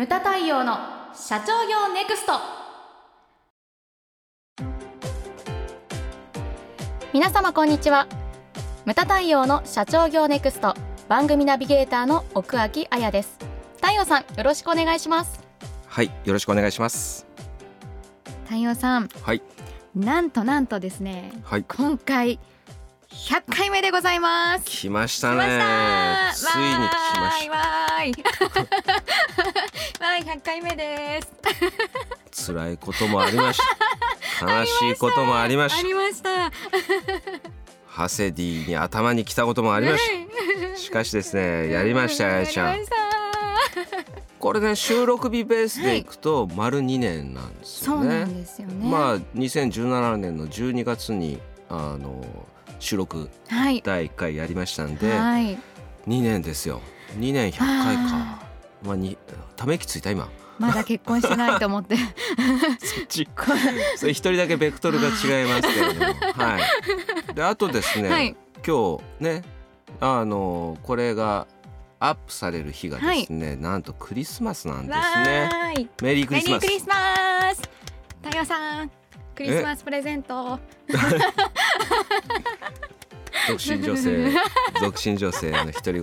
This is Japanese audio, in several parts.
ムタ太陽の社長業ネクスト。皆様こんにちは。ムタ太陽の社長業ネクスト。番組ナビゲーターの奥脇彩です。太陽さんよろしくお願いします。はいよろしくお願いします。太陽さん。はい。なんとなんとですね。はい。今回100回目でございます。来ましたね。ついに来ましわーいわーい。100 回目です。た辛いこともありました。悲しいこともありまあしりました。たハセディに頭に来たこともありました。しかしですねやりましたややちゃんこれね収録日ベースでいくと丸2年なんですよね。んですよね。まあ2017年の12月にあの収録はい。第1回やりましたんではい。2年ですよ。2年100回か。あまあにため息ついた今。まだ結婚してないと思って。そっち。それ一人だけベクトルが違いますけれども。はい。であとですね、はい。今日ねあのこれがアップされる日がですね、なんとクリスマスなんですね。わーい。メリークリスマス。メリークリスマス。太陽さんクリスマスプレゼント。独身女性。独身女性の独り言。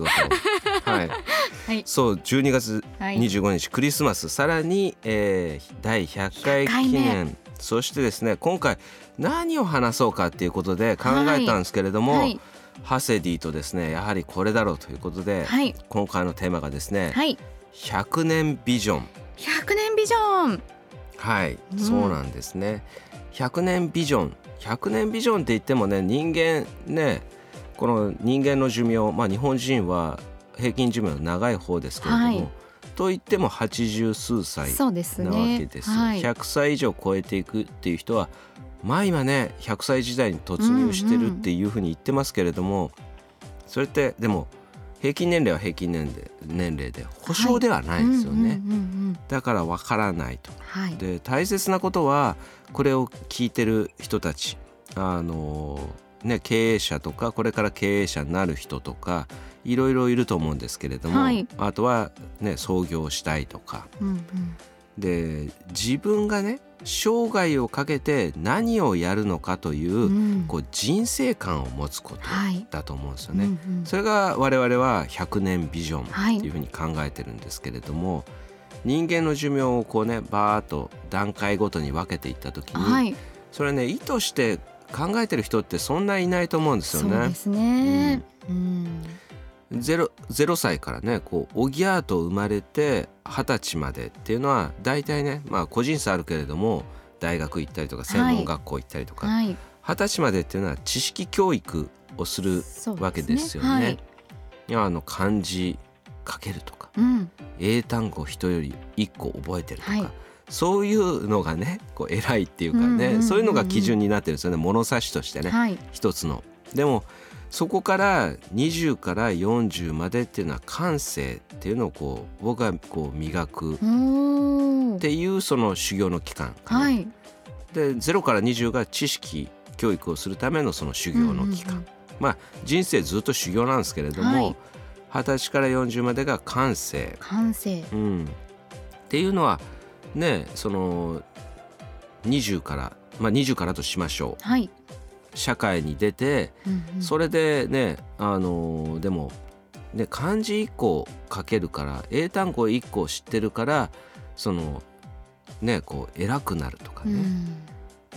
はい、はい。そう12月はい。25日、クリスマス。さらに、えー第100回100回記目。念そしてですね今回何を話そうかっていうことで考えたんですけれども、はい。ハセディとですねやはりこれだろうということで、はい。今回のテーマがですね、はい。100年ビジョン。100年ビジョン。はい、うん。そうなんですね100年ビジョン。100年ビジョンって言ってもね人間ねこの人間の寿命まあ日本人は平均寿命長い方ですけれども、はい。と言っても80数歳そうですなわねけですよ、はい。100歳以上超えていくっていう人はまあ今ね100歳時代に突入してるっていうふうに言ってますけれども、それってでも平均年齢は平均年齢年齢で保証ではないですよね、だからわからないと。はい。で大切なことはこれを聞いてる人たち。あのね経営者とかこれから経営者になる人とかいろいろいると思うんですけれども、はい。あとはね創業したいとか。うんうん。で自分がね生涯をかけて何をやるのかという,うん、こう人生観を持つことだと思うんですよね、それが我々は100年ビジョンとい。うふうに考えてるんですけれども、はい、人間の寿命をこうねバーッと段階ごとに分けていった時に、はい、それね意図して考えてる人ってそんないないと思うんですよね。そうですね、うん、うん。0, 0歳からねこうおぎゃーと生まれて二十歳までっていうのは大体ね、まあ、個人差あるけれども大学行ったりとか専門学校行ったりとか二十、はい。はい、歳までっていうのは知識教育をするわけですよね。ねはい、やあの漢字書けるとか、うん、英単語人より1個覚えてるとか、はい、そういうのがねこう偉いっていうかね、そういうのが基準になってるんですよね。物差しとしてね、はい、一つの。でもそこから20から40までっていうのは感性っていうのをこう僕はこう磨くっていうその修行の期間はい。で0から20が知識教育をするためのその修行の期間、うんうんまあ人生ずっと修行なんですけれどはもい。二十、歳から40までが感性、感性。うん、っていうのはねその20からまあ20からとしましょう。はい社会に出てそれでねあのでもね漢字1個書けるから英単語1個知ってるからそのねこう偉くなるとかね、うん。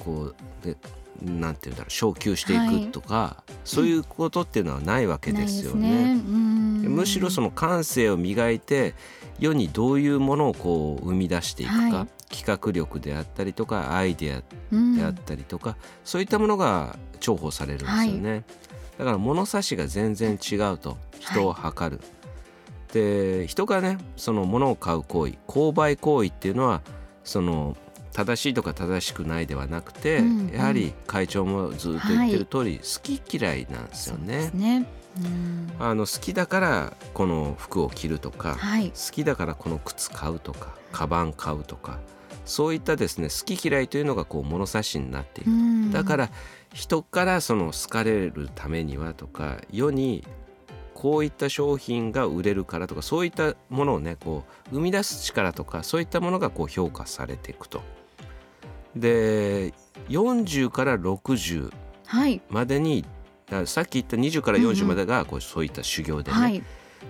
こうでなんていうんだろう昇級していくとか、そういうことっていうのはないわけですよね。ないですうん。むしろその感性を磨いて世にどういうものをこう生み出していくか、はい。企画力であったりとかアイデアうんであったりとか、そういったものが重宝されるんですよね、だから物差しが全然違うと人を測る、で人がねその物を買う行為購買行為っていうのはその正しいとか正しくないではなくて、うんうん。やはり会長もずっと言ってる通り、好き嫌いなんですよね。ね。うん。あの好きだからこの服を着るとか、はい。好きだからこの靴買うとかカバン買うとかそういったですね好き嫌いというのがこう物差しになっていく、だからら人からその好かれるためにはとか世にこういった商品が売れるからとかそういったものをねこう生み出す力とかそういったものがこう評価されていくと。で40から60はい。までに、ださっき言った20から40までがこうそういった修行でね、はい。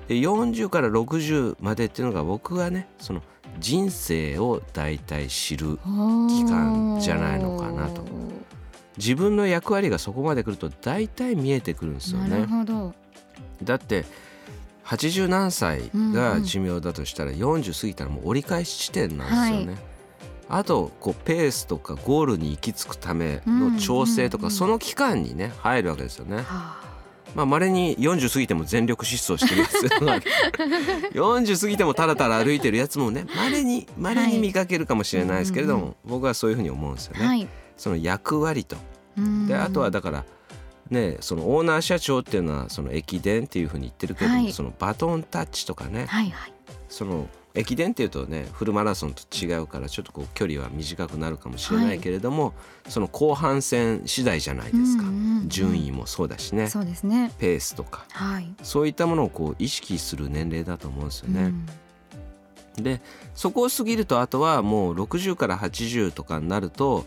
で40から60までっていうのが僕はねその人生を大体知る期間じゃないのかなと。自分の役割がそこまで来ると大体見えてくるんですよなるね。ほど。だって80何歳が寿命だとしたら40過ぎたらもう折り返し地点なんですよね。あとこうペースとかゴールに行き着くための調整とかその期間にね入るわけですよね。はあ。まあ稀に40過ぎても全力疾走してます。40過ぎてもたらたら歩いてるやつもね稀に稀に見かけるかもしれないですけれども、うんうん僕はそういうふうに思うんですよね。はい。その役割と。うんであとはだからねそのオーナー社長っていうのはその駅伝っていうふうに言ってるけども、はい。そのバトンタッチとかね。はいはい。その駅伝っていうとねフルマラソンと違うからちょっとこう距離は短くなるかもしれないけれども、その後半戦次第じゃないですか、うんうんうん順位もそうだしね。そうですね。ペースとか。はい。そういったものをこう意識する年齢だと思うんですよね。うん。でそこを過ぎるとあとはもう60から80とかになると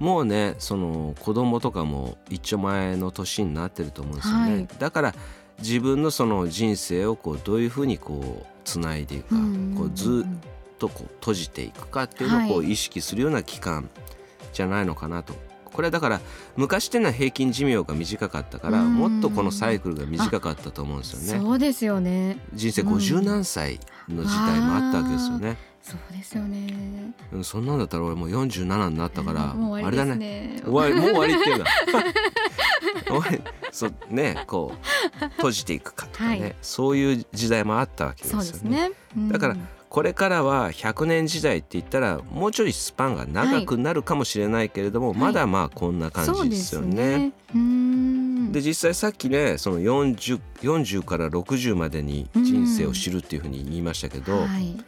もうねその子供とかも一丁前の年になってると思うんですよね、はい。だから自分のその人生をこうどういうふうにこうつないでいくか、うんこうずっとこう閉じていくかっていうのをこはう意識するような期間じゃないのかなと。これはだから昔っていうのは平均寿命が短かったからうんもっとこのサイクルが短かったと思うんですよね。そうですよね人生うん50何歳の時代もあったわけですよね。そうですよね。うんそんなんだったら俺もう47になったから、もう終わりですあれだね。ね終わりもう終わりっていうな 終わりそうねこう閉じていくかとかね、はい。そういう時代もあったわけですそよね。うですね。うん。だからこれからは100年時代って言ったらもうちょいスパンが長くなるかもしれないけれども、はい。まだまあこんな感じですよね。そうですね。実際さっきねその 40, 40から60までに人生を知るっていうふうに言いましたけど、はい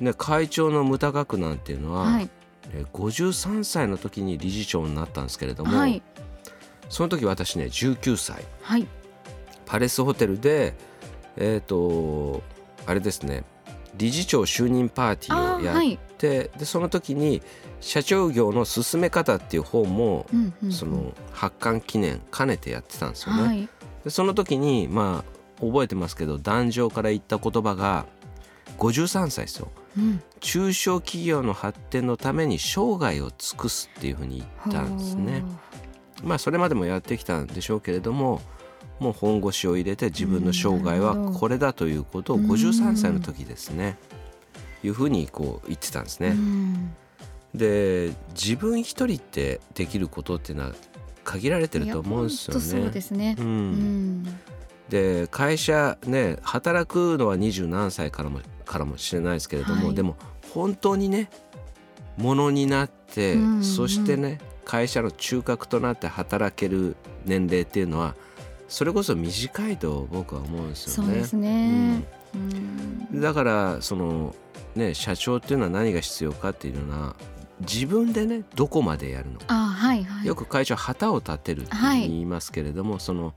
ね、会長の牟田学なんていうのは、はい。えー53歳の時に理事長になったんですけれども、はい。その時私ね19歳。はい。パレスホテルでえっ、とあれですね理事長就任パーティーをやっあーはい。て、でその時に社長業の進め方っていう本も、うんうんうん。その発刊記念兼ねてやってたんですよね。はい。でその時にまあ覚えてますけど壇上から言った言葉が53歳ですよ。うん中小企業の発展のために生涯を尽くすっていうふうに言ったんですね。まあそれまでもやってきたんでしょうけれどももう本腰を入れて自分の生涯はこれだということをうん。53歳の時ですね。いうふうにこう言ってたんですね。ん。で自分一人ってできることっていうのは限られてると思うんですよね。ですね。う、うんんで会社ね働くのは二十何歳からもからもしれないですけれども、はい。でも本当にねものになって、うんうんそしてね会社の中核となって働ける年齢っていうのはそれこそ短いと僕は思うんですよね。そうですね。うん。うん。だからそのね社長っていうのは何が必要かっていうのは自分でねどこまでやるのか。あはいはい。よく会長は旗を立てるってはい。言いますけれども、その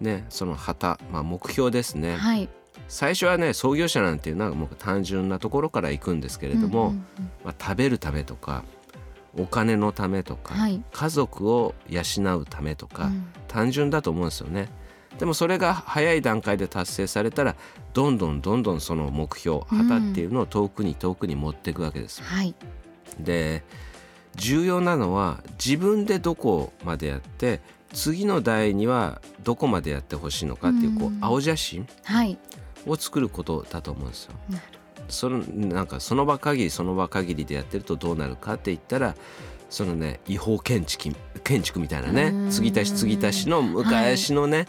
ねその旗、まあ、目標ですね、はい。最初はね創業者なんていうのはもう単純なところから行くんですけれども、うんうんまあ、食べるためとかお金のためとか、はい。家族を養うためとか、うん。単純だと思うんですよね。でもそれが早い段階で達成されたらどんどんどんどんその目標旗っていうのを遠くに遠くに持っていくわけです。はい。で重要なのは自分でどこまでやって次の代にはどこまでやってほしいのかっていうこううん。青写真はい。を作ることだと思うんですよ。そのなんかその場限りその場限りでやってるとどうなるかって言ったらそのね違法建築建築みたいなねうん。継ぎ足し継ぎ足しの昔のね、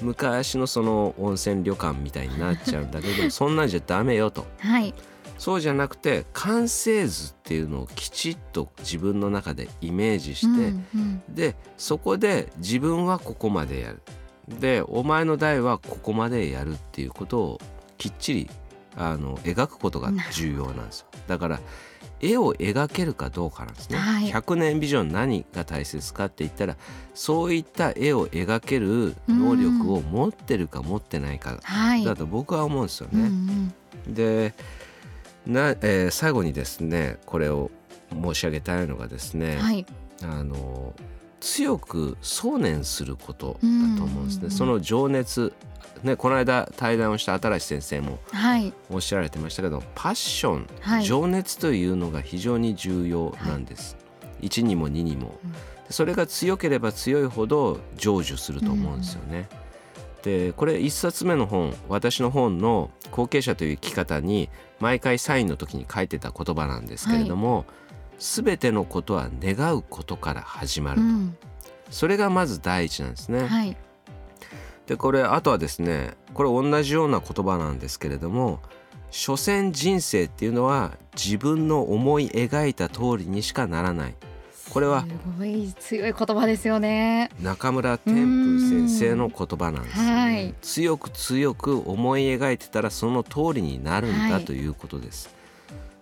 昔のその温泉旅館みたいになっちゃうんだけどそんなんじゃダメよと。はいそうじゃなくて完成図っていうのをきちっと自分の中でイメージして、うんうん。でそこで自分はここまでやる。でお前の代はここまでやるっていうことをきっちりあの描くことが重要なんですよ。だから絵を描けるかどうかなんですね、はい。100年ビジョン何が大切かって言ったらそういった絵を描ける能力を持ってるか持ってないかはい。だと僕は思うんですようんうね。ん。でな、えー最後にですねこれを申し上げたいのがですね、はい。あの強く想念することだと思うんですね。うん。その情熱ね、この間対談をした新先生もはい。おっしゃられてましたけどパッション、はい。情熱というのが非常に重要なんです。1にも2にも、うん。それが強ければ強いほど成就すると思うんですよね。でこれ1冊目の本私の本の「後継者という生き方」に毎回サインの時に書いてた言葉なんですけれども、全てのことは願うことから始まると、うん。それがまず第一なんですね。はい。でこれあとはですねこれ同じような言葉なんですけれども所詮人生っていうのは自分の思い描いた通りにしかならないこれはすごい強い言葉ですよね。中村天風先生の言葉なんですよね、はい。強く強く思い描いてたらその通りになるんはい。だということです、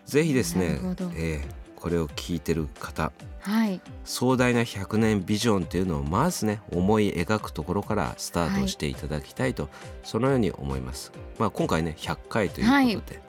ぜひですねえーこれを聞いてる方はい。壮大な100年ビジョンっていうのをまずね思い描くところからスタートしていただきたいと、そのように思います、まあ、今回ね100回ということで、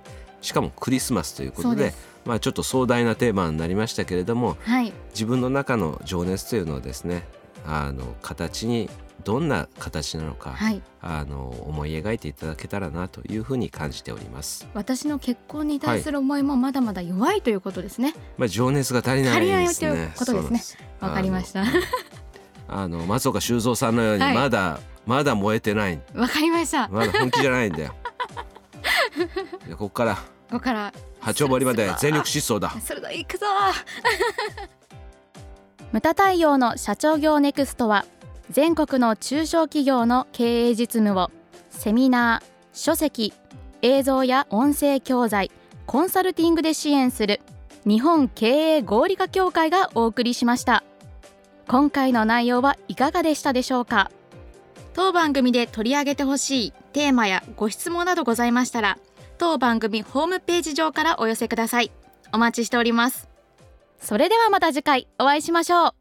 しかもクリスマスということでまあ、ちょっと壮大なテーマになりましたけれどもはい。自分の中の情熱というのをですねあの形にどんな形なのか、はい。あの思い描いていただけたらなというふうに感じております。私の結婚に対する思いもまだまだ弱いということですね。まあ情熱が足りないですね。足りないということですね。わかりました。あの松岡修造さんのようにはい。まだ、まだ燃えてない。わかりました。こまだ本気じゃないんだよでここから。こから。八丁堀まで全力疾走だ。それで行くぞ。ムタ太陽の社長業ネクストは全国の中小企業の経営実務をセミナー書籍映像や音声教材コンサルティングで支援する日本経営合理化協会がお送りしました。今回の内容はいかがでしたでしょうか？当番組で取り上げてほしいテーマやご質問などございましたら当番組ホームページ上からお寄せください。お待ちしております。それではまた次回お会いしましょう。